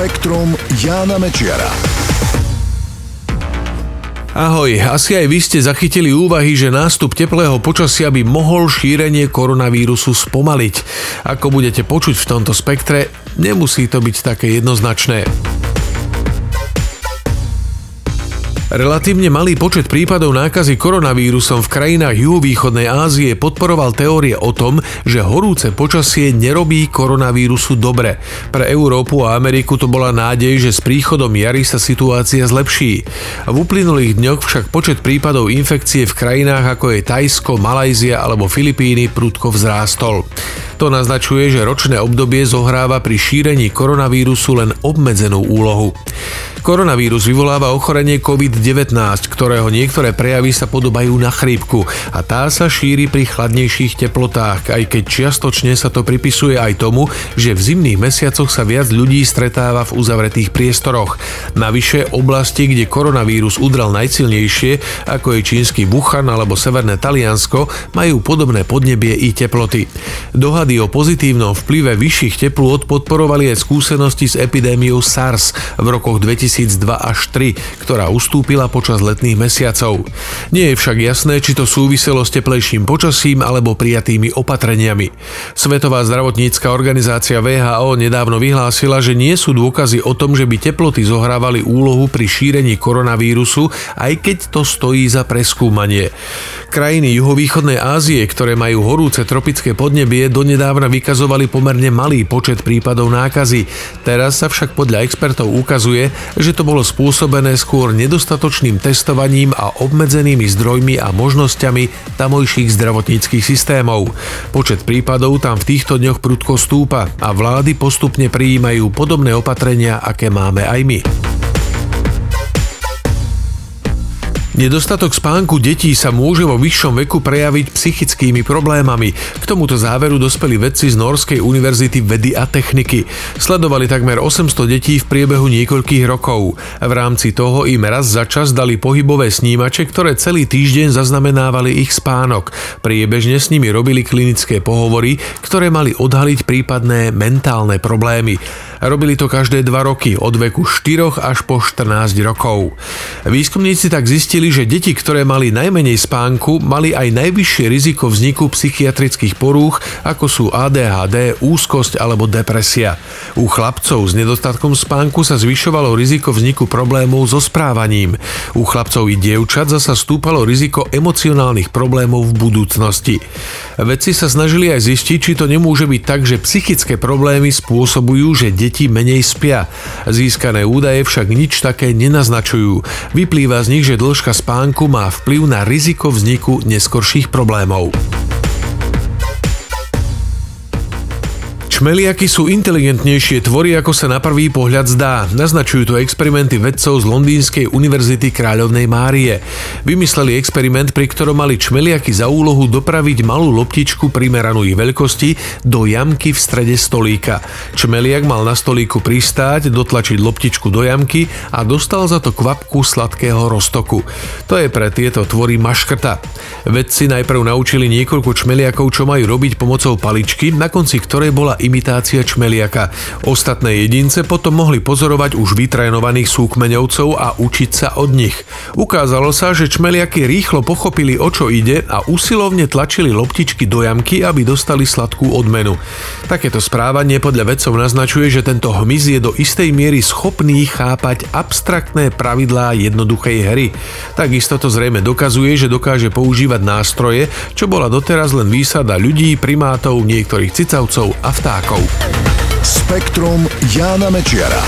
Spektrum Jána Mečiara. Ahoj, asi aj vy ste zachytili úvahy, že nástup teplého počasia by mohol šírenie koronavírusu spomaliť. Ako budete počuť v tomto spektre, nemusí to byť také jednoznačné. Relatívne malý počet prípadov nákazy koronavírusom v krajinách juhovýchodnej Ázie podporoval teórie o tom, že horúce počasie nerobí koronavírusu dobre. Pre Európu a Ameriku to bola nádej, že s príchodom jary sa situácia zlepší. V uplynulých dňoch však počet prípadov infekcie v krajinách ako je Tajsko, Malajzia alebo Filipíny prudko vzrástol. To naznačuje, že ročné obdobie zohráva pri šírení koronavírusu len obmedzenú úlohu. Koronavírus vyvoláva ochorenie COVID-19, ktorého niektoré prejavy sa podobajú na chrípku a tá sa šíri pri chladnejších teplotách, aj keď čiastočne sa to pripisuje aj tomu, že v zimných mesiacoch sa viac ľudí stretáva v uzavretých priestoroch. Navyše oblasti, kde koronavírus udral najsilnejšie, ako je čínsky Wuhan alebo severné Taliansko, majú podobné podnebie i teploty. Dohady o pozitívnom vplyve vyšších teplôt podporovali aj skúsenosti s epidémiou SARS v rokoch 2000 2002 až 3, ktorá ustúpila počas letných mesiacov. Nie je však jasné, či to súviselo s teplejším počasím alebo prijatými opatreniami. Svetová zdravotnícka organizácia VHO nedávno vyhlásila, že nie sú dôkazy o tom, že by teploty zohrávali úlohu pri šírení koronavírusu, aj keď to stojí za preskúmanie. Krajiny juhovýchodnej Ázie, ktoré majú horúce tropické podnebie, donedávna vykazovali pomerne malý počet prípadov nákazy. Teraz sa však podľa expertov ukazuje, že to bolo spôsobené skôr nedostatočným testovaním a obmedzenými zdrojmi a možnosťami tamojších zdravotníckých systémov. Počet prípadov tam v týchto dňoch prudko stúpa a vlády postupne prijímajú podobné opatrenia, aké máme aj my. Nedostatok spánku detí sa môže vo vyššom veku prejaviť psychickými problémami. K tomuto záveru dospeli vedci z Norskej univerzity vedy a techniky. Sledovali takmer 800 detí v priebehu niekoľkých rokov. V rámci toho im raz za čas dali pohybové snímače, ktoré celý týždeň zaznamenávali ich spánok. Priebežne s nimi robili klinické pohovory, ktoré mali odhaliť prípadné mentálne problémy. Robili to každé dva roky, od veku 4 až po 14 rokov. Výskumníci tak zistili, že deti, ktoré mali najmenej spánku, mali aj najvyššie riziko vzniku psychiatrických porúch, ako sú ADHD, úzkosť alebo depresia. U chlapcov s nedostatkom spánku sa zvyšovalo riziko vzniku problémov so správaním. U chlapcov i dievčat zasa stúpalo riziko emocionálnych problémov v budúcnosti. Vedci sa snažili aj zistiť, či to nemôže byť tak, že psychické problémy spôsobujú, že deti menej spia. Získané údaje však nič také nenaznačujú. Vyplýva z nich, že dĺžka spánku má vplyv na riziko vzniku neskorších problémov. Čmeliaky sú inteligentnejšie tvory, ako sa na prvý pohľad zdá. Naznačujú to experimenty vedcov z Londýnskej univerzity Kráľovnej Márie. Vymysleli experiment, pri ktorom mali čmeliaky za úlohu dopraviť malú loptičku primeranú ich veľkosti do jamky v strede stolíka. Čmeliak mal na stolíku pristáť, dotlačiť loptičku do jamky a dostal za to kvapku sladkého roztoku. To je pre tieto tvory maškrta. Vedci najprv naučili niekoľko čmeliakov, čo majú robiť pomocou paličky, na konci ktorej bola imitácia čmeliaka. Ostatné jedince potom mohli pozorovať už vytrénovaných súkmeňovcov a učiť sa od nich. Ukázalo sa, že čmeliaky rýchlo pochopili, o čo ide a usilovne tlačili loptičky do jamky, aby dostali sladkú odmenu. Takéto správanie podľa vedcov naznačuje, že tento hmyz je do istej miery schopný chápať abstraktné pravidlá jednoduchej hry. Takisto to zrejme dokazuje, že dokáže používať nástroje, čo bola doteraz len výsada ľudí, primátov, niektorých cicavcov a vtákov. Spektrum Jána Mečiara.